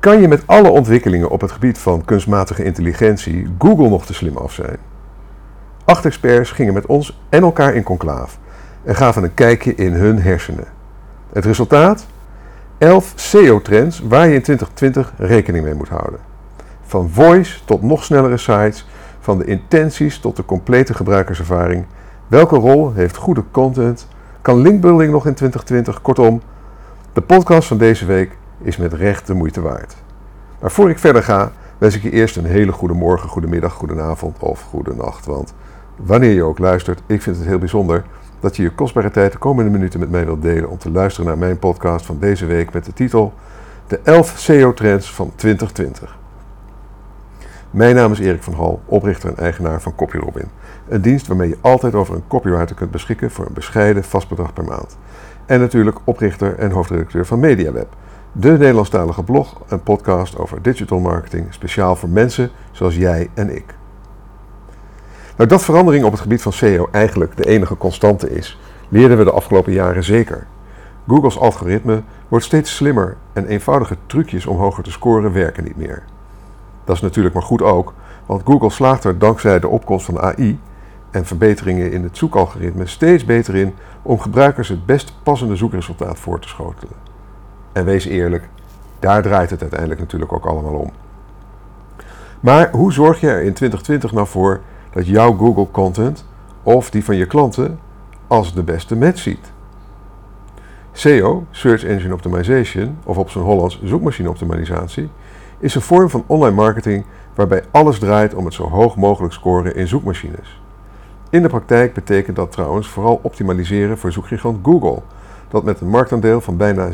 Kan je met alle ontwikkelingen op het gebied van kunstmatige intelligentie Google nog te slim af zijn? Acht experts gingen met ons en elkaar in conclaaf en gaven een kijkje in hun hersenen. Het resultaat? 11 SEO-trends waar je in 2020 rekening mee moet houden. Van voice tot nog snellere sites, van de intenties tot de complete gebruikerservaring. Welke rol heeft goede content? Kan linkbuilding nog in 2020? Kortom, de podcast van deze week is met recht de moeite waard. Maar voor ik verder ga, wens ik je eerst een hele goede morgen, goede middag, goede avond of goede nacht. Want wanneer je ook luistert, ik vind het heel bijzonder dat je je kostbare tijd de komende minuten met mij wilt delen om te luisteren naar mijn podcast van deze week met de titel De 11 SEO-trends van 2020. Mijn naam is Erik van Hal, oprichter en eigenaar van CopyRobin. Een dienst waarmee je altijd over een copywriter kunt beschikken voor een bescheiden vast bedrag per maand. En natuurlijk oprichter en hoofdredacteur van MediaWeb, de Nederlandstalige blog en podcast over digital marketing, speciaal voor mensen zoals jij en ik. Nou, dat verandering op het gebied van SEO eigenlijk de enige constante is, leerden we de afgelopen jaren zeker. Google's algoritme wordt steeds slimmer en eenvoudige trucjes om hoger te scoren werken niet meer. Dat is natuurlijk maar goed ook, want Google slaagt er dankzij de opkomst van AI en verbeteringen in het zoekalgoritme steeds beter in om gebruikers het best passende zoekresultaat voor te schotelen. En wees eerlijk, daar draait het uiteindelijk natuurlijk ook allemaal om. Maar hoe zorg je er in 2020 nou voor dat jouw Google content of die van je klanten als de beste match ziet? SEO, Search Engine Optimization, of op zijn Hollands zoekmachine optimalisatie, is een vorm van online marketing waarbij alles draait om het zo hoog mogelijk scoren in zoekmachines. In de praktijk betekent dat trouwens vooral optimaliseren voor zoekgigant Google, dat met een marktaandeel van bijna 96%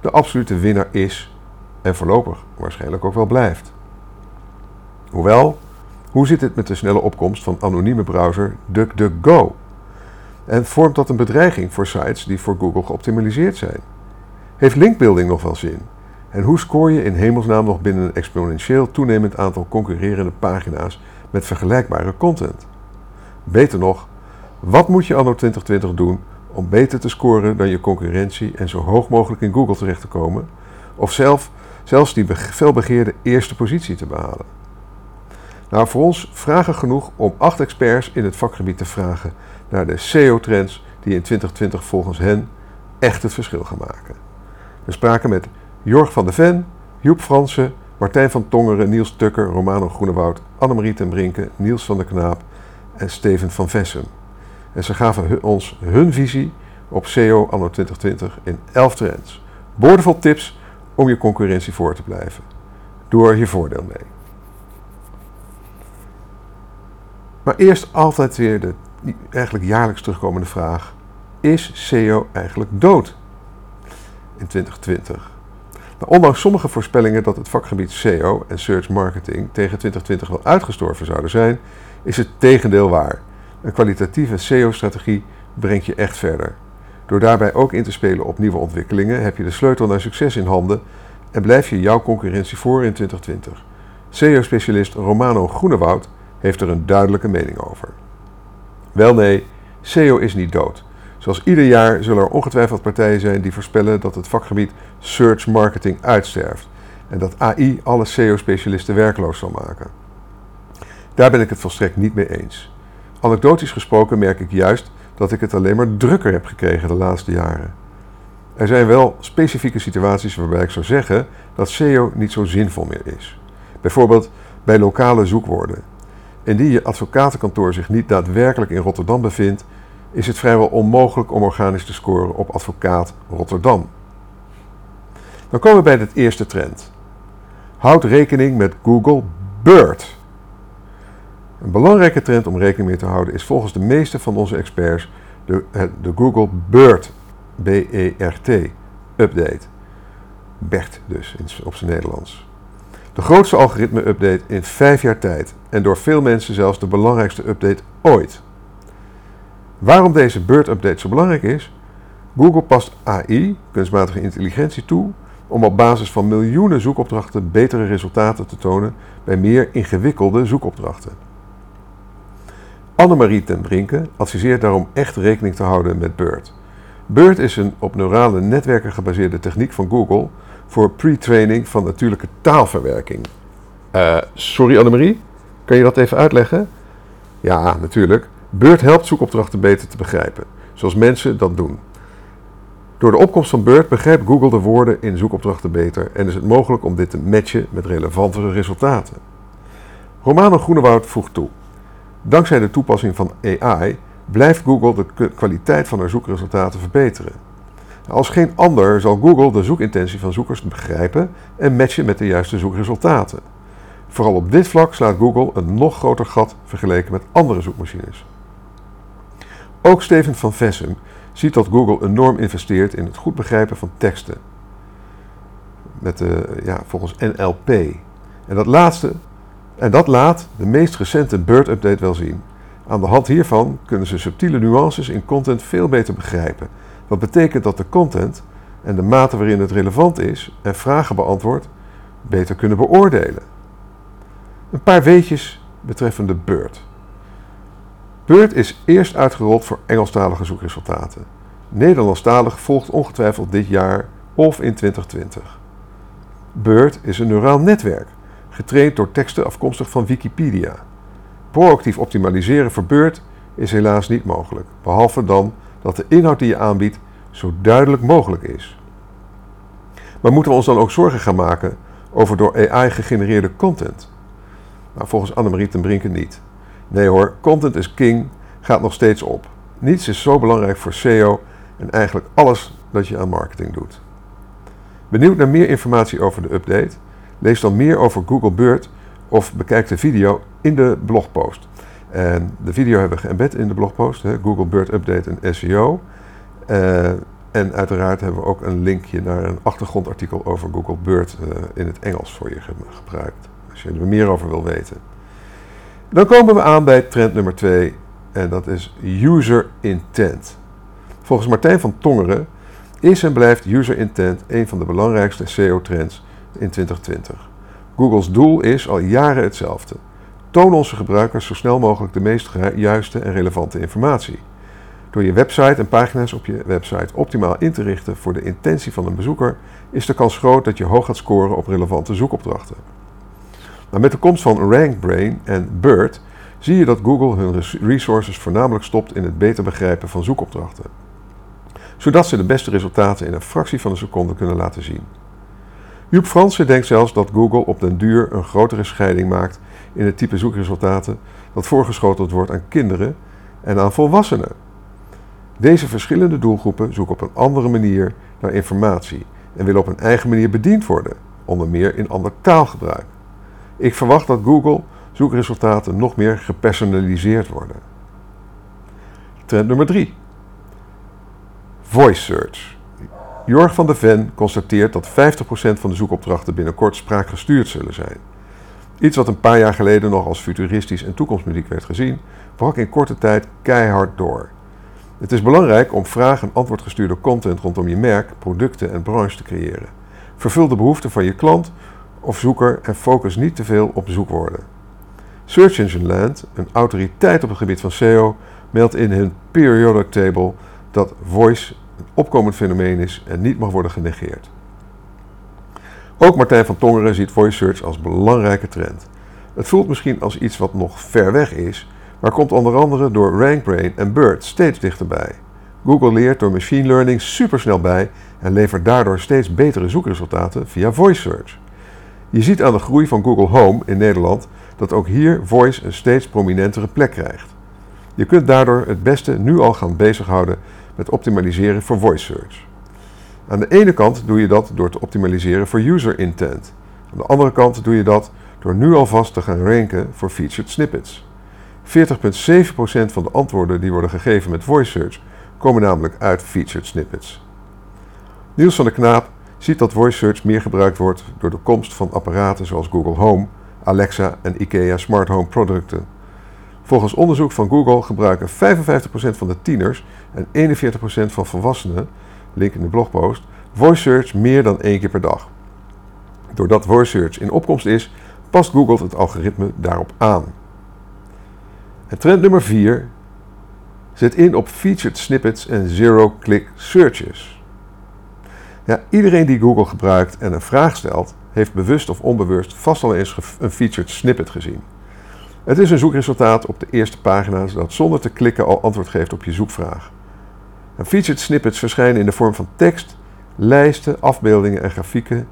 de absolute winnaar is en voorlopig waarschijnlijk ook wel blijft. Hoewel, hoe zit het met de snelle opkomst van anonieme browser DuckDuckGo? En vormt dat een bedreiging voor sites die voor Google geoptimaliseerd zijn? Heeft linkbuilding nog wel zin? En hoe scoor je in hemelsnaam nog binnen een exponentieel toenemend aantal concurrerende pagina's met vergelijkbare content? Beter nog, wat moet je anno 2020 doen om beter te scoren dan je concurrentie en zo hoog mogelijk in Google terecht te komen? Of zelf, zelfs die felbegeerde eerste positie te behalen? Nou, voor ons vragen genoeg om acht experts in het vakgebied te vragen naar de SEO-trends die in 2020 volgens hen echt het verschil gaan maken. We spraken met Jorg van de Ven, Joep Fransen, Martijn van Tongeren, Niels Tukker, Romano Groenewoud, Annemarie ten Brinke, Niels van der Knaap en Steven van Vessen. En ze gaven ons hun visie op SEO anno 2020 in 11 trends. Boordevol tips om je concurrentie voor te blijven. Doe er je voordeel mee. Maar eerst altijd weer de eigenlijk jaarlijks terugkomende vraag: is SEO eigenlijk dood in 2020? Nou, ondanks sommige voorspellingen dat het vakgebied SEO en search marketing tegen 2020 wel uitgestorven zouden zijn, is het tegendeel waar. Een kwalitatieve SEO-strategie brengt je echt verder. Door daarbij ook in te spelen op nieuwe ontwikkelingen heb je de sleutel naar succes in handen en blijf je jouw concurrentie voor in 2020. SEO-specialist Romano Groenewoud heeft er een duidelijke mening over. Wel nee, SEO is niet dood. Zoals ieder jaar zullen er ongetwijfeld partijen zijn die voorspellen dat het vakgebied search marketing uitsterft en dat AI alle SEO-specialisten werkloos zal maken. Daar ben ik het volstrekt niet mee eens. Anekdotisch gesproken merk ik juist dat ik het alleen maar drukker heb gekregen de laatste jaren. Er zijn wel specifieke situaties waarbij ik zou zeggen dat SEO niet zo zinvol meer is. Bijvoorbeeld bij lokale zoekwoorden. Indien je advocatenkantoor zich niet daadwerkelijk in Rotterdam bevindt, is het vrijwel onmogelijk om organisch te scoren op advocaat Rotterdam. Dan komen we bij het eerste trend. Houd rekening met Google Bird. Een belangrijke trend om rekening mee te houden is volgens de meeste van onze experts de, de Google B-E-R-T, update. BERT dus op zijn Nederlands. De grootste algoritme-update in vijf jaar tijd en door veel mensen zelfs de belangrijkste update ooit. Waarom deze Bird-update zo belangrijk is? Google past AI, kunstmatige intelligentie, toe om op basis van miljoenen zoekopdrachten betere resultaten te tonen bij meer ingewikkelde zoekopdrachten. Annemarie ten Brinke adviseert daarom echt rekening te houden met BERT. BERT is een op neurale netwerken gebaseerde techniek van Google voor pre-training van natuurlijke taalverwerking. Uh, sorry Annemarie, kan je dat even uitleggen? Ja, natuurlijk. Beurt helpt zoekopdrachten beter te begrijpen, zoals mensen dat doen. Door de opkomst van Beurt begrijpt Google de woorden in zoekopdrachten beter en is het mogelijk om dit te matchen met relevantere resultaten. Romano Groenewoud voegt toe. Dankzij de toepassing van AI blijft Google de kwaliteit van haar zoekresultaten verbeteren. Als geen ander zal Google de zoekintentie van zoekers begrijpen en matchen met de juiste zoekresultaten. Vooral op dit vlak slaat Google een nog groter gat vergeleken met andere zoekmachines. Ook Steven van Vessem ziet dat Google enorm investeert in het goed begrijpen van teksten. Met de, ja, volgens NLP. En dat laatste, en dat laat de meest recente Bird-update wel zien. Aan de hand hiervan kunnen ze subtiele nuances in content veel beter begrijpen. Wat betekent dat de content en de mate waarin het relevant is en vragen beantwoordt beter kunnen beoordelen. Een paar weetjes betreffende Bird. Bird is eerst uitgerold voor Engelstalige zoekresultaten. Nederlandstalig volgt ongetwijfeld dit jaar of in 2020. Bird is een neuraal netwerk, getraind door teksten afkomstig van Wikipedia. Proactief optimaliseren Bird is helaas niet mogelijk, behalve dan dat de inhoud die je aanbiedt zo duidelijk mogelijk is. Maar moeten we ons dan ook zorgen gaan maken over door AI gegenereerde content? Nou, volgens Annemarie ten Brinken niet. Nee hoor, content is king gaat nog steeds op. Niets is zo belangrijk voor SEO en eigenlijk alles dat je aan marketing doet. Benieuwd naar meer informatie over de update? Lees dan meer over Google Bird of bekijk de video in de blogpost. En de video hebben we geëmbed in de blogpost, hè, Google Bird Update en SEO. Uh, en uiteraard hebben we ook een linkje naar een achtergrondartikel over Google Bird uh, in het Engels voor je gebruikt. Als je er meer over wil weten. Dan komen we aan bij trend nummer 2 en dat is user intent. Volgens Martijn van Tongeren is en blijft user intent een van de belangrijkste SEO-trends in 2020. Google's doel is al jaren hetzelfde. Toon onze gebruikers zo snel mogelijk de meest juiste en relevante informatie. Door je website en pagina's op je website optimaal in te richten voor de intentie van een bezoeker, is de kans groot dat je hoog gaat scoren op relevante zoekopdrachten. Maar met de komst van RankBrain en BERT zie je dat Google hun resources voornamelijk stopt in het beter begrijpen van zoekopdrachten. Zodat ze de beste resultaten in een fractie van een seconde kunnen laten zien. Joep Fransen denkt zelfs dat Google op den duur een grotere scheiding maakt in het type zoekresultaten dat voorgeschoteld wordt aan kinderen en aan volwassenen. Deze verschillende doelgroepen zoeken op een andere manier naar informatie en willen op een eigen manier bediend worden, onder meer in ander taalgebruik. Ik verwacht dat Google zoekresultaten nog meer gepersonaliseerd worden. Trend nummer 3. Voice search. Jorg van de Ven constateert dat 50% van de zoekopdrachten binnenkort spraakgestuurd zullen zijn. Iets wat een paar jaar geleden nog als futuristisch en toekomstmuziek werd gezien, brak in korte tijd keihard door. Het is belangrijk om vraag- en antwoordgestuurde content rondom je merk, producten en branche te creëren. Vervul de behoeften van je klant of zoeker en focus niet te veel op zoekwoorden. Search Engine Land, een autoriteit op het gebied van SEO, meldt in hun periodic table dat voice een opkomend fenomeen is en niet mag worden genegeerd. Ook Martijn van Tongeren ziet voice search als belangrijke trend. Het voelt misschien als iets wat nog ver weg is, maar komt onder andere door RankBrain en BERT steeds dichterbij. Google leert door machine learning supersnel bij en levert daardoor steeds betere zoekresultaten via voice search. Je ziet aan de groei van Google Home in Nederland dat ook hier voice een steeds prominentere plek krijgt. Je kunt daardoor het beste nu al gaan bezighouden met optimaliseren voor voice search. Aan de ene kant doe je dat door te optimaliseren voor user intent. Aan de andere kant doe je dat door nu alvast te gaan ranken voor featured snippets. 40,7% van de antwoorden die worden gegeven met voice search komen namelijk uit featured snippets. Niels van der Knaap ziet dat voice search meer gebruikt wordt door de komst van apparaten zoals Google Home, Alexa en IKEA Smart Home producten. Volgens onderzoek van Google gebruiken 55% van de tieners en 41% van volwassenen, link in de blogpost, voice search meer dan één keer per dag. Doordat voice search in opkomst is, past Google het algoritme daarop aan. En trend nummer 4 zet in op featured snippets en zero-click searches. Ja, iedereen die Google gebruikt en een vraag stelt, heeft bewust of onbewust vast al eens een featured snippet gezien. Het is een zoekresultaat op de eerste pagina dat zonder te klikken al antwoord geeft op je zoekvraag. En featured snippets verschijnen in de vorm van tekst, lijsten, afbeeldingen en grafieken.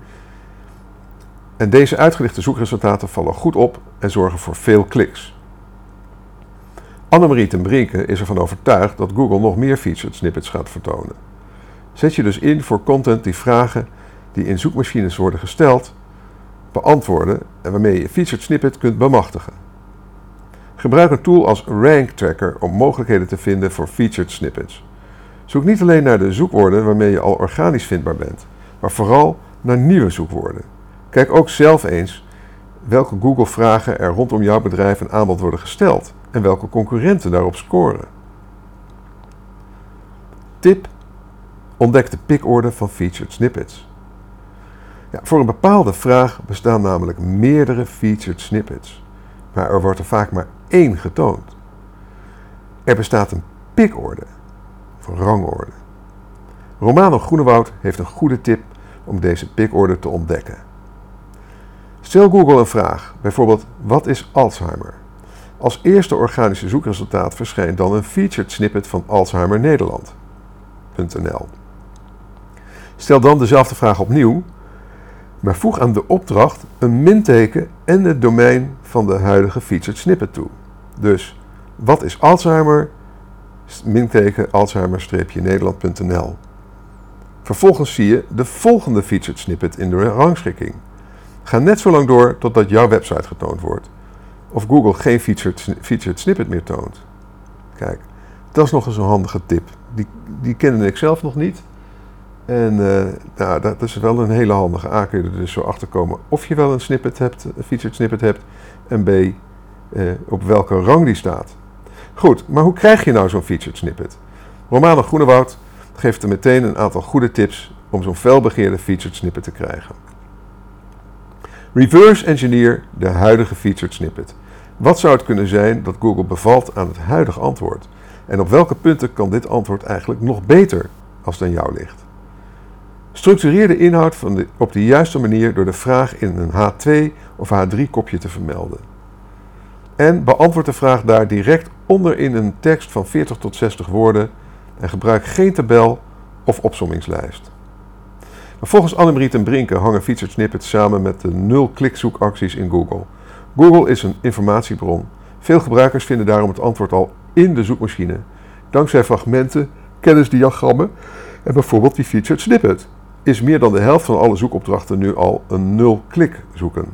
En deze uitgelichte zoekresultaten vallen goed op en zorgen voor veel kliks. Annemarie ten Brinke is ervan overtuigd dat Google nog meer featured snippets gaat vertonen. Zet je dus in voor content die vragen die in zoekmachines worden gesteld, beantwoorden en waarmee je featured snippet kunt bemachtigen. Gebruik een tool als Rank Tracker om mogelijkheden te vinden voor featured snippets. Zoek niet alleen naar de zoekwoorden waarmee je al organisch vindbaar bent, maar vooral naar nieuwe zoekwoorden. Kijk ook zelf eens welke Google-vragen er rondom jouw bedrijf en aanbod worden gesteld en welke concurrenten daarop scoren. Tip: ontdek de pikorde van featured snippets. Ja, voor een bepaalde vraag bestaan namelijk meerdere featured snippets, maar er wordt er vaak maar getoond. Er bestaat een pikorde, of rangorde. Romano Groenewoud heeft een goede tip om deze pikorde te ontdekken. Stel Google een vraag, bijvoorbeeld wat is Alzheimer? Als eerste organische zoekresultaat verschijnt dan een featured snippet van Alzheimer Nederland.nl. Stel dan dezelfde vraag opnieuw, maar voeg aan de opdracht een minteken en het domein van de huidige featured snippet toe. Dus wat is Alzheimer? Minteken Alzheimer-nederland.nl. Vervolgens zie je de volgende featured snippet in de rangschikking. Ga net zo lang door totdat jouw website getoond wordt. Of Google geen featured, featured snippet meer toont. Kijk, dat is nog eens een handige tip. Die, die kende ik zelf nog niet. En uh, nou, dat is wel een hele handige. A, kun je er dus zo achter komen of je wel een snippet hebt, een featured snippet hebt. En B, uh, op welke rang die staat. Goed, maar hoe krijg je nou zo'n featured snippet? Romano Groenewoud geeft er meteen een aantal goede tips om zo'n felbegeerde featured snippet te krijgen. Reverse engineer de huidige featured snippet. Wat zou het kunnen zijn dat Google bevalt aan het huidige antwoord? En op welke punten kan dit antwoord eigenlijk nog beter als het aan jou ligt? Structureer de inhoud van op de juiste manier door de vraag in een H2 of H3 kopje te vermelden. En beantwoord de vraag daar direct onder in een tekst van 40 tot 60 woorden en gebruik geen tabel of opsommingslijst. volgens Annemarie ten Brinke hangen featured snippets samen met de nul-klik zoekacties in Google. Google is een informatiebron. Veel gebruikers vinden daarom het antwoord al in de zoekmachine, dankzij fragmenten, kennisdiagrammen en bijvoorbeeld die featured snippet. Is meer dan de helft van alle zoekopdrachten nu al een nul-klik zoeken.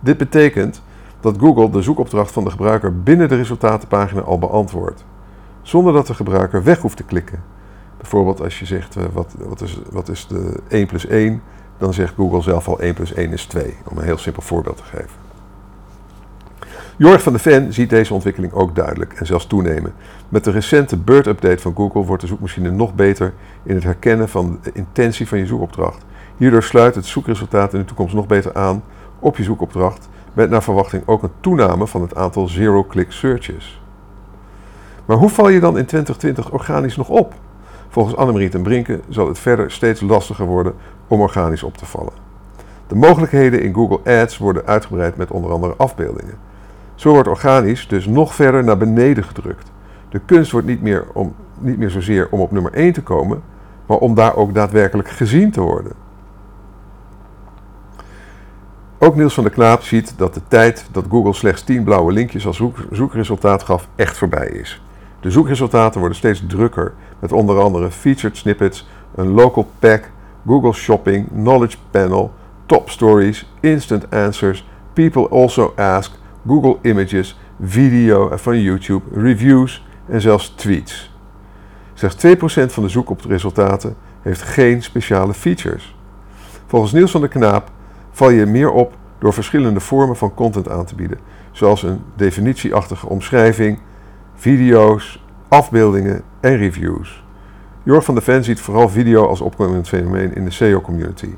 Dit betekent dat Google de zoekopdracht van de gebruiker binnen de resultatenpagina al beantwoordt, zonder dat de gebruiker weg hoeft te klikken. Bijvoorbeeld als je zegt uh, wat, wat, is, wat is de 1 plus 1, dan zegt Google zelf al 1 plus 1 is 2, om een heel simpel voorbeeld te geven. Jorg van de Ven ziet deze ontwikkeling ook duidelijk en zelfs toenemen. Met de recente BERT-update van Google wordt de zoekmachine nog beter in het herkennen van de intentie van je zoekopdracht. Hierdoor sluit het zoekresultaat in de toekomst nog beter aan op je zoekopdracht, met naar verwachting ook een toename van het aantal zero-click searches. Maar hoe val je dan in 2020 organisch nog op? Volgens Annemarie ten Brinke zal het verder steeds lastiger worden om organisch op te vallen. De mogelijkheden in Google Ads worden uitgebreid met onder andere afbeeldingen. Zo wordt organisch dus nog verder naar beneden gedrukt. De kunst wordt niet meer, om, niet meer zozeer om op nummer 1 te komen, maar om daar ook daadwerkelijk gezien te worden. Ook Niels van der Klaap ziet dat de tijd dat Google slechts 10 blauwe linkjes als zoekresultaat gaf echt voorbij is. De zoekresultaten worden steeds drukker met onder andere featured snippets, een local pack, Google Shopping, Knowledge Panel, Top Stories, Instant Answers, People Also Ask, Google Images, video van YouTube, reviews en zelfs tweets. Slechts 2% van de zoekresultaten heeft geen speciale features. Volgens Niels van der Knaap val je meer op door verschillende vormen van content aan te bieden, zoals een definitieachtige omschrijving, video's, afbeeldingen en reviews. Jorg van de Ven ziet vooral video als opkomend fenomeen in de SEO-community.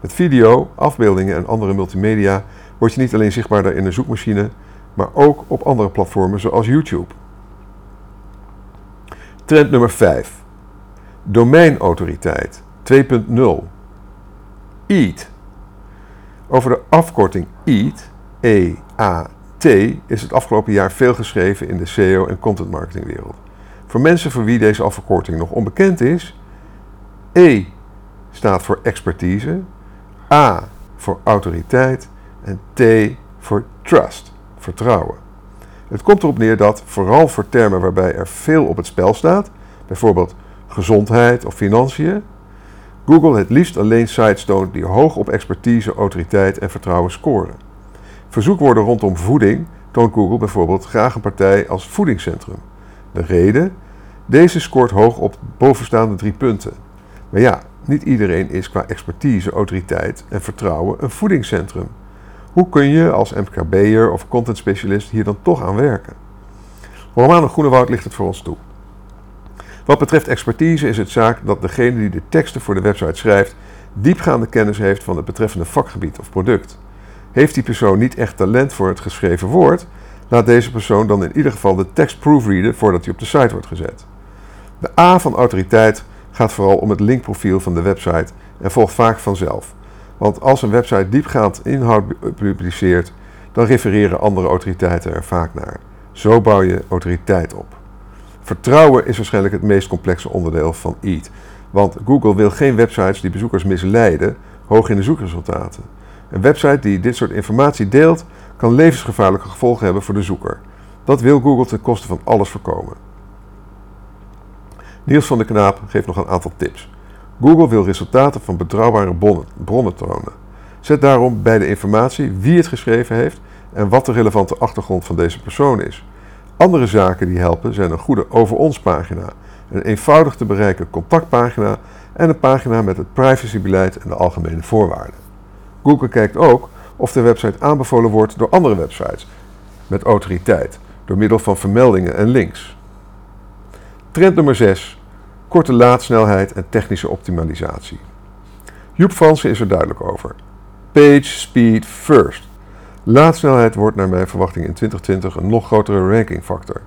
Met video, afbeeldingen en andere multimedia word je niet alleen zichtbaarder in de zoekmachine, maar ook op andere platformen zoals YouTube. Trend nummer 5. Domeinautoriteit 2.0. EAT. Over de afkorting EAT, E-A-T, is het afgelopen jaar veel geschreven in de SEO en content marketingwereld. Voor mensen voor wie deze afkorting nog onbekend is, E staat voor expertise, A voor autoriteit en T voor trust, vertrouwen. Het komt erop neer dat, vooral voor termen waarbij er veel op het spel staat, bijvoorbeeld gezondheid of financiën, Google het liefst alleen sites toont die hoog op expertise, autoriteit en vertrouwen scoren. Verzoekwoorden rondom voeding toont Google bijvoorbeeld graag een partij als voedingscentrum. De reden? Deze scoort hoog op bovenstaande drie punten. Maar ja, niet iedereen is qua expertise, autoriteit en vertrouwen een voedingscentrum. Hoe kun je als MKB'er of content specialist hier dan toch aan werken? Romano Groenewoud ligt het voor ons toe. Wat betreft expertise is het zaak dat degene die de teksten voor de website schrijft diepgaande kennis heeft van het betreffende vakgebied of product. Heeft die persoon niet echt talent voor het geschreven woord, laat deze persoon dan in ieder geval de tekst proofreaden voordat hij op de site wordt gezet. De A van autoriteit gaat vooral om het linkprofiel van de website en volgt vaak vanzelf. Want als een website diepgaand inhoud publiceert, dan refereren andere autoriteiten er vaak naar. Zo bouw je autoriteit op. Vertrouwen is waarschijnlijk het meest complexe onderdeel van EAT. Want Google wil geen websites die bezoekers misleiden hoog in de zoekresultaten. Een website die dit soort informatie deelt, kan levensgevaarlijke gevolgen hebben voor de zoeker. Dat wil Google ten koste van alles voorkomen. Niels van de Knaap geeft nog een aantal tips. Google wil resultaten van betrouwbare bronnen, bronnen tonen. Zet daarom bij de informatie wie het geschreven heeft en wat de relevante achtergrond van deze persoon is. Andere zaken die helpen zijn een goede over ons pagina, een eenvoudig te bereiken contactpagina en een pagina met het privacybeleid en de algemene voorwaarden. Google kijkt ook of de website aanbevolen wordt door andere websites met autoriteit, door middel van vermeldingen en links. Trend nummer 6. Korte laadsnelheid en technische optimalisatie. Joep Fransen is er duidelijk over. Page speed first. Laadsnelheid wordt naar mijn verwachting in 2020 een nog grotere rankingfactor.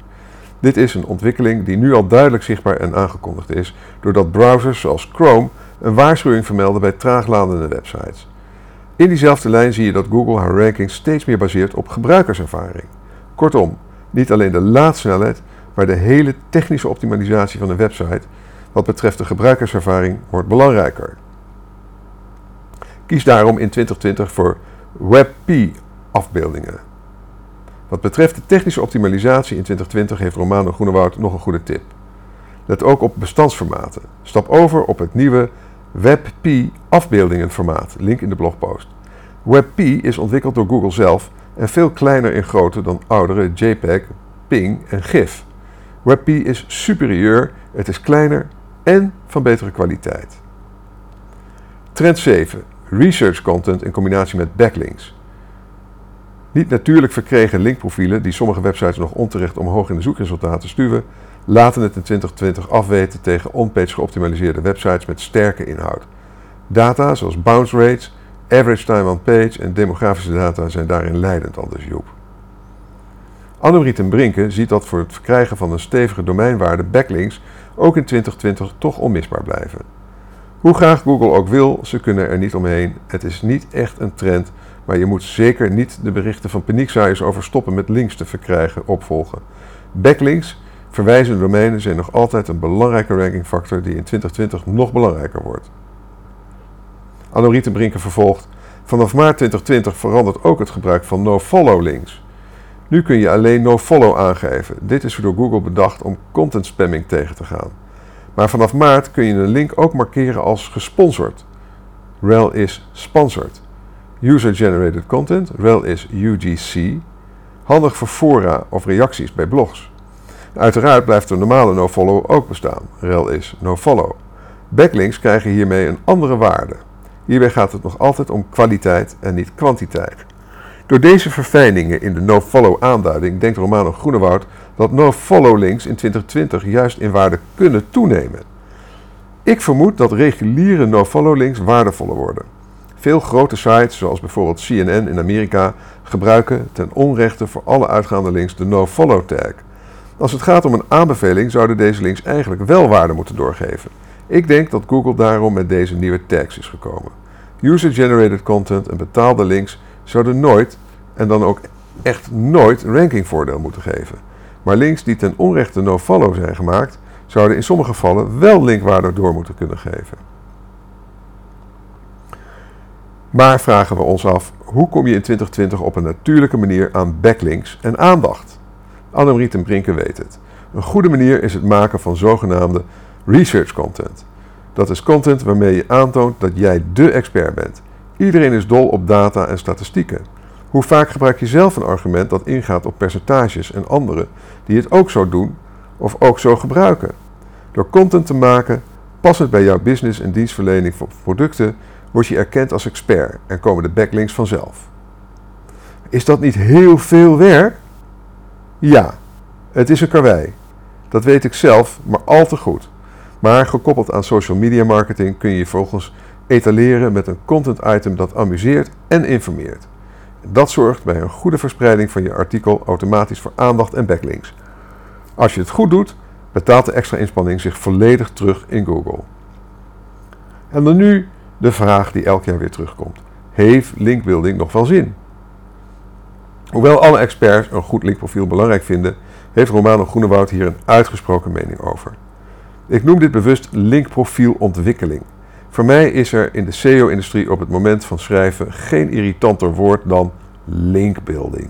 Dit is een ontwikkeling die nu al duidelijk zichtbaar en aangekondigd is, doordat browsers zoals Chrome een waarschuwing vermelden bij traagladende websites. In diezelfde lijn zie je dat Google haar ranking steeds meer baseert op gebruikerservaring. Kortom, niet alleen de laadsnelheid, maar de hele technische optimalisatie van een website wat betreft de gebruikerservaring wordt belangrijker. Kies daarom in 2020 voor WebP afbeeldingen. Wat betreft de technische optimalisatie in 2020 heeft Romano Groenewoud nog een goede tip. Let ook op bestandsformaten. Stap over op het nieuwe WebP afbeeldingenformaat, link in de blogpost. WebP is ontwikkeld door Google zelf en veel kleiner in grootte dan oudere JPEG, PNG en GIF. WebP is superieur, het is kleiner en van betere kwaliteit. Trend 7. Research content in combinatie met backlinks. Niet natuurlijk verkregen linkprofielen die sommige websites nog onterecht omhoog in de zoekresultaten stuwen, laten het in 2020 afweten tegen on-page geoptimaliseerde websites met sterke inhoud. Data zoals bounce rates, average time on page en demografische data zijn daarin leidend, aldus Joep. Annemarie ten Brinke ziet dat voor het verkrijgen van een stevige domeinwaarde backlinks ook in 2020 toch onmisbaar blijven. Hoe graag Google ook wil, ze kunnen er niet omheen. Het is niet echt een trend, maar je moet zeker niet de berichten van paniekzaaiers over stoppen met links te verkrijgen opvolgen. Backlinks, verwijzende domeinen, zijn nog altijd een belangrijke rankingfactor die in 2020 nog belangrijker wordt. Annemarie ten Brinke vervolgt. Vanaf maart 2020 verandert ook het gebruik van no-follow links. Nu kun je alleen no-follow aangeven. Dit is door Google bedacht om content spamming tegen te gaan. Maar vanaf maart kun je een link ook markeren als gesponsord. Rel is sponsored. User-generated content, rel is UGC. Handig voor fora of reacties bij blogs. Uiteraard blijft de normale nofollow ook bestaan. Rel is nofollow. Backlinks krijgen hiermee een andere waarde. Hierbij gaat het nog altijd om kwaliteit en niet kwantiteit. Door deze verfijningen in de no-follow aanduiding denkt Romano Groenewoud dat no-follow links in 2020 juist in waarde kunnen toenemen. Ik vermoed dat reguliere no-follow links waardevoller worden. Veel grote sites, zoals bijvoorbeeld CNN in Amerika, gebruiken ten onrechte voor alle uitgaande links de no-follow tag. Als het gaat om een aanbeveling, zouden deze links eigenlijk wel waarde moeten doorgeven. Ik denk dat Google daarom met deze nieuwe tags is gekomen. User-generated content en betaalde links zouden nooit, en dan ook echt nooit, rankingvoordeel moeten geven. Maar links die ten onrechte no-follow zijn gemaakt, zouden in sommige gevallen wel linkwaarde door moeten kunnen geven. Maar vragen we ons af, hoe kom je in 2020 op een natuurlijke manier aan backlinks en aandacht? Annemarie ten Brinke weet het. Een goede manier is het maken van zogenaamde research content. Dat is content waarmee je aantoont dat jij dé expert bent. Iedereen is dol op data en statistieken. Hoe vaak gebruik je zelf een argument dat ingaat op percentages en anderen die het ook zo doen of ook zo gebruiken? Door content te maken, passend bij jouw business en dienstverlening voor producten, word je erkend als expert en komen de backlinks vanzelf. Is dat niet heel veel werk? Ja, het is een karwei. Dat weet ik zelf, maar al te goed. Maar gekoppeld aan social media marketing kun je je volgens etaleren met een content item dat amuseert en informeert. Dat zorgt bij een goede verspreiding van je artikel automatisch voor aandacht en backlinks. Als je het goed doet, betaalt de extra inspanning zich volledig terug in Google. En dan nu de vraag die elk jaar weer terugkomt. Heeft linkbuilding nog wel zin? Hoewel alle experts een goed linkprofiel belangrijk vinden, heeft Romano Groenewoud hier een uitgesproken mening over. Ik noem dit bewust linkprofielontwikkeling. Voor mij is er in de SEO-industrie op het moment van schrijven geen irritanter woord dan linkbuilding.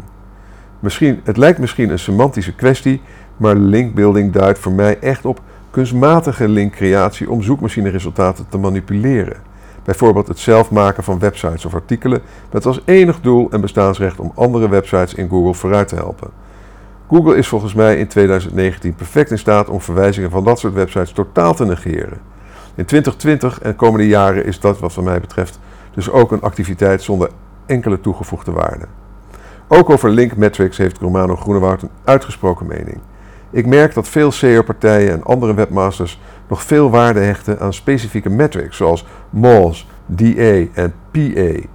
Misschien, het lijkt misschien een semantische kwestie, maar linkbuilding duidt voor mij echt op kunstmatige linkcreatie om zoekmachineresultaten te manipuleren. Bijvoorbeeld het zelf maken van websites of artikelen met als enig doel en bestaansrecht om andere websites in Google vooruit te helpen. Google is volgens mij in 2019 perfect in staat om verwijzingen van dat soort websites totaal te negeren. In 2020 en komende jaren is dat wat mij betreft dus ook een activiteit zonder enkele toegevoegde waarde. Ook over link metrics heeft Romano Groenewoud een uitgesproken mening. Ik merk dat veel SEO-partijen en andere webmasters nog veel waarde hechten aan specifieke metrics zoals MOS, DA en PA.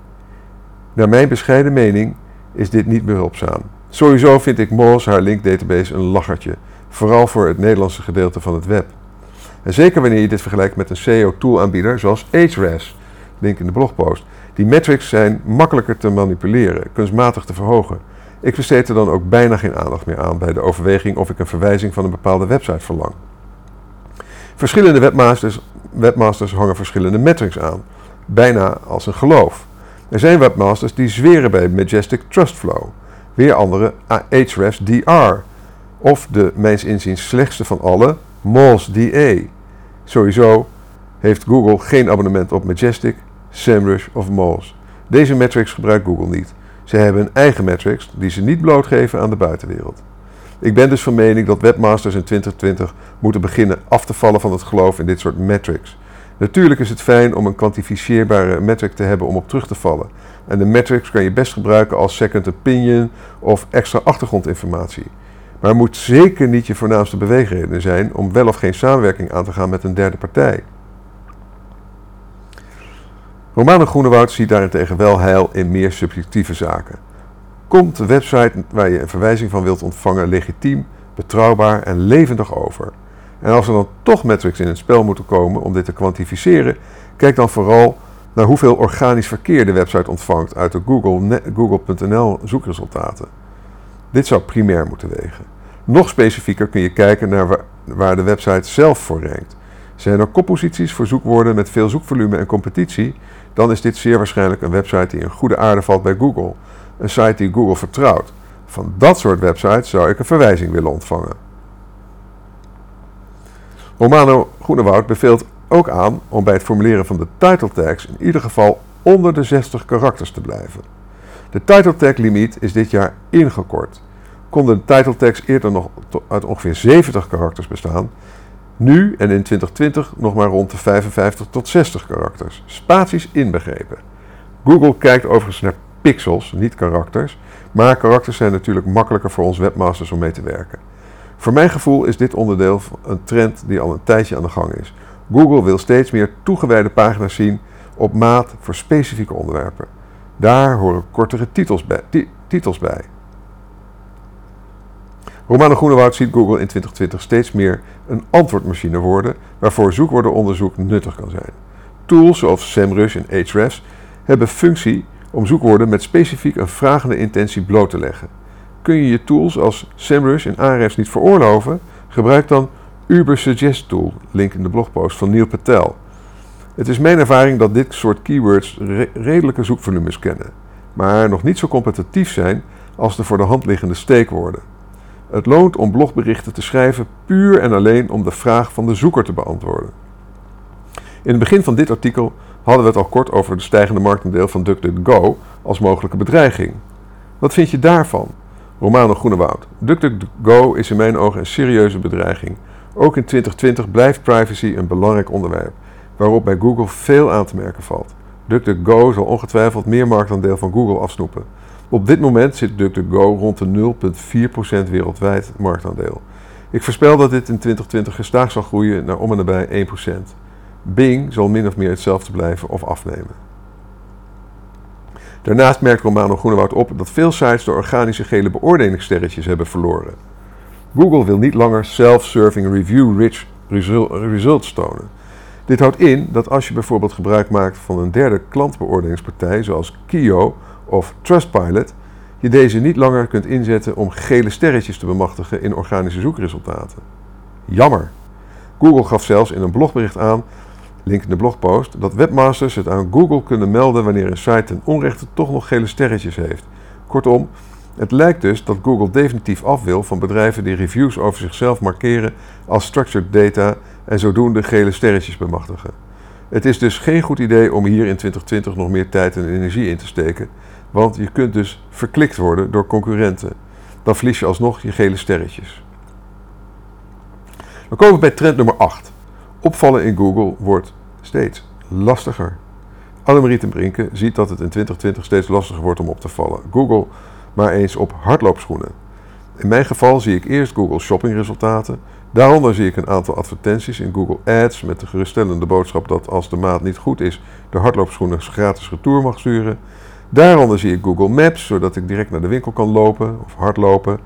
Naar mijn bescheiden mening is dit niet behulpzaam. Sowieso vind ik MOS haar linkdatabase een lachertje, vooral voor het Nederlandse gedeelte van het web. En zeker wanneer je dit vergelijkt met een SEO-tool-aanbieder zoals Ahrefs, link in de blogpost. Die metrics zijn makkelijker te manipuleren, kunstmatig te verhogen. Ik besteed er dan ook bijna geen aandacht meer aan bij de overweging of ik een verwijzing van een bepaalde website verlang. Verschillende webmasters, webmasters hangen verschillende metrics aan, bijna als een geloof. Er zijn webmasters die zweren bij Majestic Trustflow, weer andere Ahrefs DR, of de mijns inziens slechtste van alle, Moz DA. Sowieso heeft Google geen abonnement op Majestic, SEMrush of Moz. Deze metrics gebruikt Google niet. Ze hebben een eigen metrics die ze niet blootgeven aan de buitenwereld. Ik ben dus van mening dat webmasters in 2020 moeten beginnen af te vallen van het geloof in dit soort metrics. Natuurlijk is het fijn om een kwantificeerbare metric te hebben om op terug te vallen. En de metrics kan je best gebruiken als second opinion of extra achtergrondinformatie. Maar het moet zeker niet je voornaamste beweegreden zijn om wel of geen samenwerking aan te gaan met een derde partij. Romano Groenewoud ziet daarentegen wel heil in meer subjectieve zaken. Komt de website waar je een verwijzing van wilt ontvangen legitiem, betrouwbaar en levendig over? En als er dan toch metrics in het spel moeten komen om dit te kwantificeren, kijk dan vooral naar hoeveel organisch verkeer de website ontvangt uit de Google.nl Google zoekresultaten. Dit zou primair moeten wegen. Nog specifieker kun je kijken naar waar de website zelf voor rankt. Zijn er kopposities voor zoekwoorden met veel zoekvolume en competitie, dan is dit zeer waarschijnlijk een website die in goede aarde valt bij Google. Een site die Google vertrouwt. Van dat soort websites zou ik een verwijzing willen ontvangen. Romano Groenewoud beveelt ook aan om bij het formuleren van de title tags in ieder geval onder de 60 karakters te blijven. De title tag limiet is dit jaar ingekort. Konden de title tags eerder nog uit ongeveer 70 karakters bestaan, nu en in 2020 nog maar rond de 55 tot 60 karakters, spaties inbegrepen. Google kijkt overigens naar pixels, niet karakters, maar karakters zijn natuurlijk makkelijker voor ons webmasters om mee te werken. Voor mijn gevoel is dit onderdeel een trend die al een tijdje aan de gang is. Google wil steeds meer toegewijde pagina's zien op maat voor specifieke onderwerpen. Daar horen kortere titels bij. Titels bij. Romano Groenewoud ziet Google in 2020 steeds meer een antwoordmachine worden waarvoor zoekwoordenonderzoek nuttig kan zijn. Tools zoals SEMrush en Ahrefs hebben functie om zoekwoorden met specifiek een vragende intentie bloot te leggen. Kun je je tools als SEMrush en Ahrefs niet veroorloven? Gebruik dan Uber Suggest Tool, link in de blogpost van Neil Patel. Het is mijn ervaring dat dit soort keywords redelijke zoekvolumes kennen, maar nog niet zo competitief zijn als de voor de hand liggende steekwoorden. Het loont om blogberichten te schrijven puur en alleen om de vraag van de zoeker te beantwoorden. In het begin van dit artikel hadden we het al kort over de stijgende marktendeel van DuckDuckGo als mogelijke bedreiging. Wat vind je daarvan? Romano Groenewoud. DuckDuckGo is in mijn ogen een serieuze bedreiging. Ook in 2020 blijft privacy een belangrijk onderwerp, waarop bij Google veel aan te merken valt. DuckDuckGo zal ongetwijfeld meer marktaandeel van Google afsnoepen. Op dit moment zit DuckDuckGo rond de 0,4% wereldwijd marktaandeel. Ik voorspel dat dit in 2020 gestaag zal groeien naar om en nabij 1%. Bing zal min of meer hetzelfde blijven of afnemen. Daarnaast merkt Romano Groenewoud op dat veel sites de organische gele beoordelingssterretjes hebben verloren. Google wil niet langer self-serving review-rich results tonen. Dit houdt in dat als je bijvoorbeeld gebruik maakt van een derde klantbeoordelingspartij, zoals Kio of Trustpilot, je deze niet langer kunt inzetten om gele sterretjes te bemachtigen in organische zoekresultaten. Jammer. Google gaf zelfs in een blogbericht aan link in de blogpost, dat webmasters het aan Google kunnen melden wanneer een site ten onrechte toch nog gele sterretjes heeft. Kortom, het lijkt dus dat Google definitief af wil van bedrijven die reviews over zichzelf markeren als structured data en zodoende gele sterretjes bemachtigen. Het is dus geen goed idee om hier in 2020 nog meer tijd en energie in te steken, want je kunt dus verklikt worden door concurrenten. Dan verlies je alsnog je gele sterretjes. Dan komen we bij trend nummer 8. Opvallen in Google wordt steeds lastiger. Annemarie ten Brinke ziet dat het in 2020 steeds lastiger wordt om op te vallen. Google maar eens op hardloopschoenen. In mijn geval zie ik eerst Google shoppingresultaten. Daaronder zie ik een aantal advertenties in Google Ads met de geruststellende boodschap dat als de maat niet goed is, de hardloopschoenen gratis retour mag sturen. Daaronder zie ik Google Maps, zodat ik direct naar de winkel kan lopen of hardlopen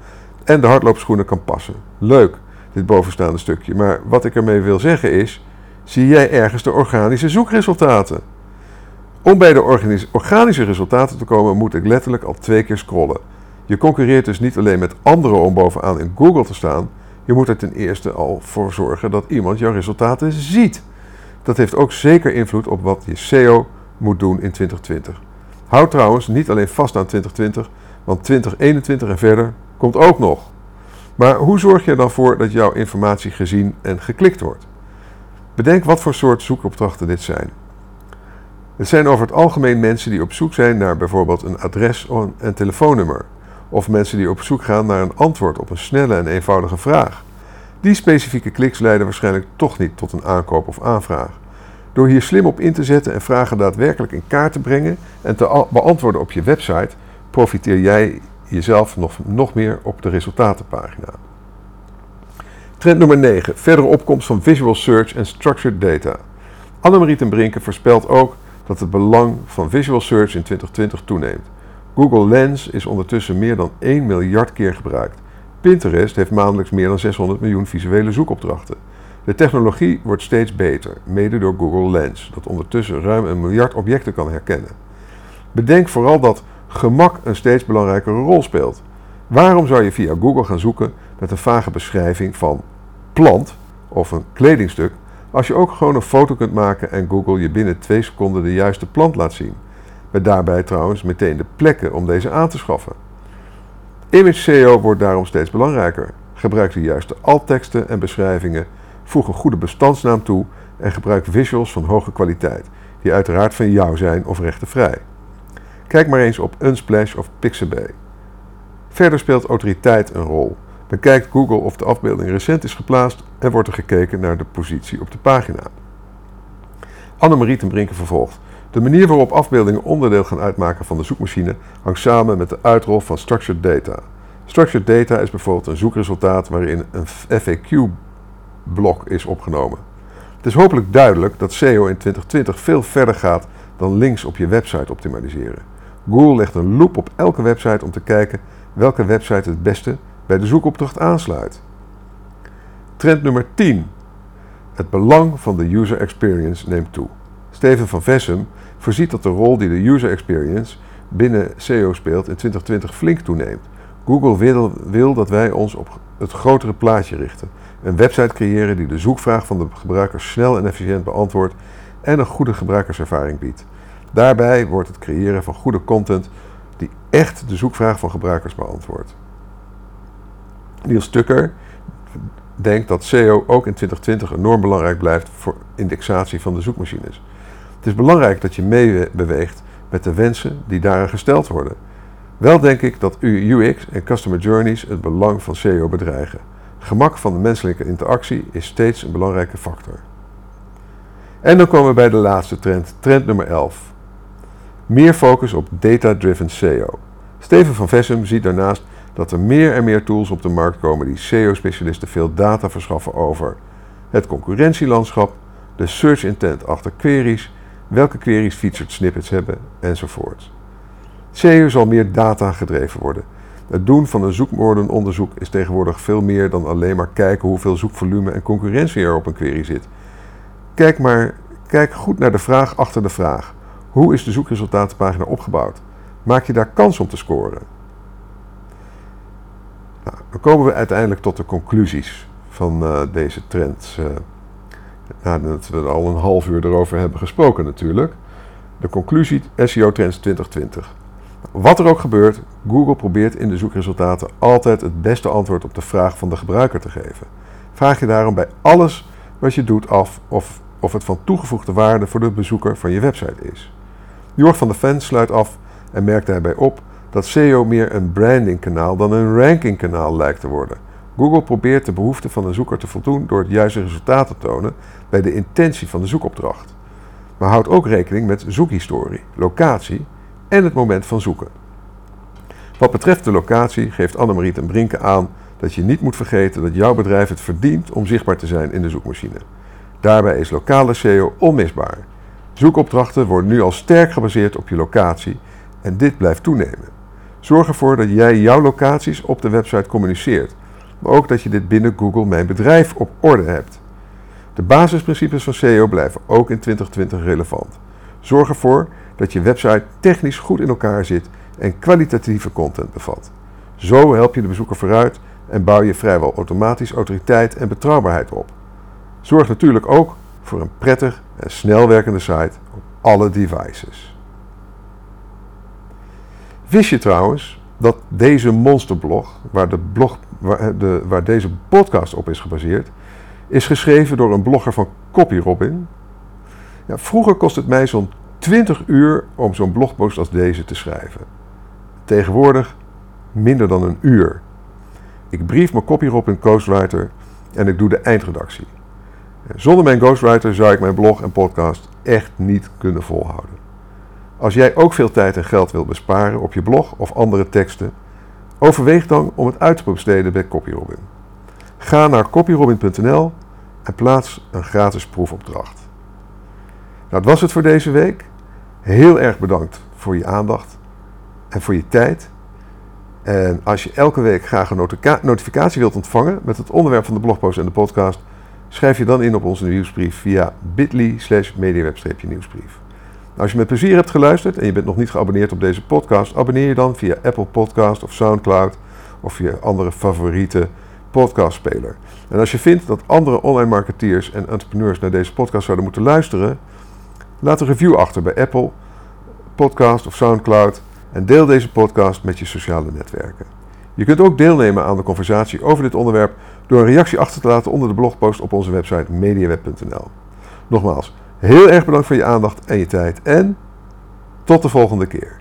en de hardloopschoenen kan passen. Leuk, dit bovenstaande stukje. Maar wat ik ermee wil zeggen is, zie jij ergens de organische zoekresultaten. Om bij de organische resultaten te komen moet ik letterlijk al twee keer scrollen. Je concurreert dus niet alleen met anderen om bovenaan in Google te staan, je moet er ten eerste al voor zorgen dat iemand jouw resultaten ziet. Dat heeft ook zeker invloed op wat je SEO moet doen in 2020. Houd trouwens niet alleen vast aan 2020, want 2021 en verder komt ook nog. Maar hoe zorg je er dan voor dat jouw informatie gezien en geklikt wordt? Bedenk wat voor soort zoekopdrachten dit zijn. Het zijn over het algemeen mensen die op zoek zijn naar bijvoorbeeld een adres en telefoonnummer. Of mensen die op zoek gaan naar een antwoord op een snelle en eenvoudige vraag. Die specifieke kliks leiden waarschijnlijk toch niet tot een aankoop of aanvraag. Door hier slim op in te zetten en vragen daadwerkelijk in kaart te brengen en te beantwoorden op je website, profiteer jij jezelf nog, nog meer op de resultatenpagina. Trend nummer 9. Verdere opkomst van visual search en structured data. Annemarie ten Brinke voorspelt ook dat het belang van visual search in 2020 toeneemt. Google Lens is ondertussen meer dan 1 miljard keer gebruikt. Pinterest heeft maandelijks meer dan 600 miljoen visuele zoekopdrachten. De technologie wordt steeds beter, mede door Google Lens, dat ondertussen ruim een miljard objecten kan herkennen. Bedenk vooral dat gemak een steeds belangrijkere rol speelt. Waarom zou je via Google gaan zoeken met een vage beschrijving van plant of een kledingstuk, als je ook gewoon een foto kunt maken en Google je binnen 2 seconden de juiste plant laat zien? Met daarbij trouwens meteen de plekken om deze aan te schaffen. Image SEO wordt daarom steeds belangrijker. Gebruik de juiste altteksten en beschrijvingen, voeg een goede bestandsnaam toe en gebruik visuals van hoge kwaliteit, die uiteraard van jou zijn of rechtenvrij. Kijk maar eens op Unsplash of Pixabay. Verder speelt autoriteit een rol. Bekijkt Google of de afbeelding recent is geplaatst en wordt er gekeken naar de positie op de pagina. Annemarie ten Brinke vervolgt. De manier waarop afbeeldingen onderdeel gaan uitmaken van de zoekmachine hangt samen met de uitrol van structured data. Structured data is bijvoorbeeld een zoekresultaat waarin een FAQ-blok is opgenomen. Het is hopelijk duidelijk dat SEO in 2020 veel verder gaat dan links op je website optimaliseren. Google legt een loop op elke website om te kijken welke website het beste bij de zoekopdracht aansluit. Trend nummer 10. Het belang van de user experience neemt toe. Steven van Vessem, voorziet dat de rol die de user experience binnen SEO speelt in 2020 flink toeneemt. Google wil, wil dat wij ons op het grotere plaatje richten. Een website creëren die de zoekvraag van de gebruiker snel en efficiënt beantwoordt en een goede gebruikerservaring biedt. Daarbij wordt het creëren van goede content die echt de zoekvraag van gebruikers beantwoordt. Niels Tucker denkt dat SEO ook in 2020 enorm belangrijk blijft voor indexatie van de zoekmachines. Het is belangrijk dat je meebeweegt met de wensen die daaraan gesteld worden. Wel denk ik dat UX en Customer Journeys het belang van SEO bedreigen. Gemak van de menselijke interactie is steeds een belangrijke factor. En dan komen we bij de laatste trend, trend nummer 11. Meer focus op data-driven SEO. Steven van Vessem ziet daarnaast dat er meer en meer tools op de markt komen die SEO-specialisten veel data verschaffen over het concurrentielandschap, de search intent achter queries, welke queries featured snippets hebben enzovoort. SEO zal meer data gedreven worden. Het doen van een zoekwoordenonderzoek is tegenwoordig veel meer dan alleen maar kijken hoeveel zoekvolume en concurrentie er op een query zit. Kijk maar, kijk goed naar de vraag achter de vraag. Hoe is de zoekresultatenpagina opgebouwd? Maak je daar kans om te scoren? Nou, dan komen we uiteindelijk tot de conclusies van uh, deze trends. Uh, nadat we al een half uur erover hebben gesproken natuurlijk. De conclusie SEO Trends 2020. Wat er ook gebeurt, Google probeert in de zoekresultaten altijd het beste antwoord op de vraag van de gebruiker te geven. Vraag je daarom bij alles wat je doet af of, of het van toegevoegde waarde voor de bezoeker van je website is. Jorg van de Ven sluit af en merkt daarbij op dat SEO meer een brandingkanaal dan een rankingkanaal lijkt te worden. Google probeert de behoeften van de zoeker te voldoen door het juiste resultaat te tonen bij de intentie van de zoekopdracht. Maar houdt ook rekening met zoekhistorie, locatie en het moment van zoeken. Wat betreft de locatie geeft Annemarie ten Brinke aan dat je niet moet vergeten dat jouw bedrijf het verdient om zichtbaar te zijn in de zoekmachine. Daarbij is lokale SEO onmisbaar. Zoekopdrachten worden nu al sterk gebaseerd op je locatie en dit blijft toenemen. Zorg ervoor dat jij jouw locaties op de website communiceert, maar ook dat je dit binnen Google Mijn Bedrijf op orde hebt. De basisprincipes van SEO blijven ook in 2020 relevant. Zorg ervoor dat je website technisch goed in elkaar zit en kwalitatieve content bevat. Zo help je de bezoeker vooruit en bouw je vrijwel automatisch autoriteit en betrouwbaarheid op. Zorg natuurlijk ook voor een prettig en snel werkende site op alle devices. Wist je trouwens dat deze monsterblog, waar, blog, de, waar deze podcast op is gebaseerd, is geschreven door een blogger van CopyRobin? Ja, vroeger kost het mij zo'n 20 uur om zo'n blogpost als deze te schrijven. Tegenwoordig minder dan een uur. Ik brief mijn CopyRobin Ghostwriter en ik doe de eindredactie. Zonder mijn ghostwriter zou ik mijn blog en podcast echt niet kunnen volhouden. Als jij ook veel tijd en geld wilt besparen op je blog of andere teksten, overweeg dan om het uit te besteden bij CopyRobin. Ga naar copyrobin.nl en plaats een gratis proefopdracht. Nou, dat was het voor deze week. Heel erg bedankt voor je aandacht en voor je tijd. En als je elke week graag een notificatie wilt ontvangen met het onderwerp van de blogpost en de podcast, schrijf je dan in op onze nieuwsbrief via bit.ly slash mediaweb-nieuwsbrief. Nou, als je met plezier hebt geluisterd en je bent nog niet geabonneerd op deze podcast, abonneer je dan via Apple Podcast of Soundcloud of via andere favoriete podcastspeler. En als je vindt dat andere online marketeers en entrepreneurs naar deze podcast zouden moeten luisteren, laat een review achter bij Apple Podcast of Soundcloud en deel deze podcast met je sociale netwerken. Je kunt ook deelnemen aan de conversatie over dit onderwerp door een reactie achter te laten onder de blogpost op onze website mediaweb.nl. Nogmaals, heel erg bedankt voor je aandacht en je tijd en tot de volgende keer.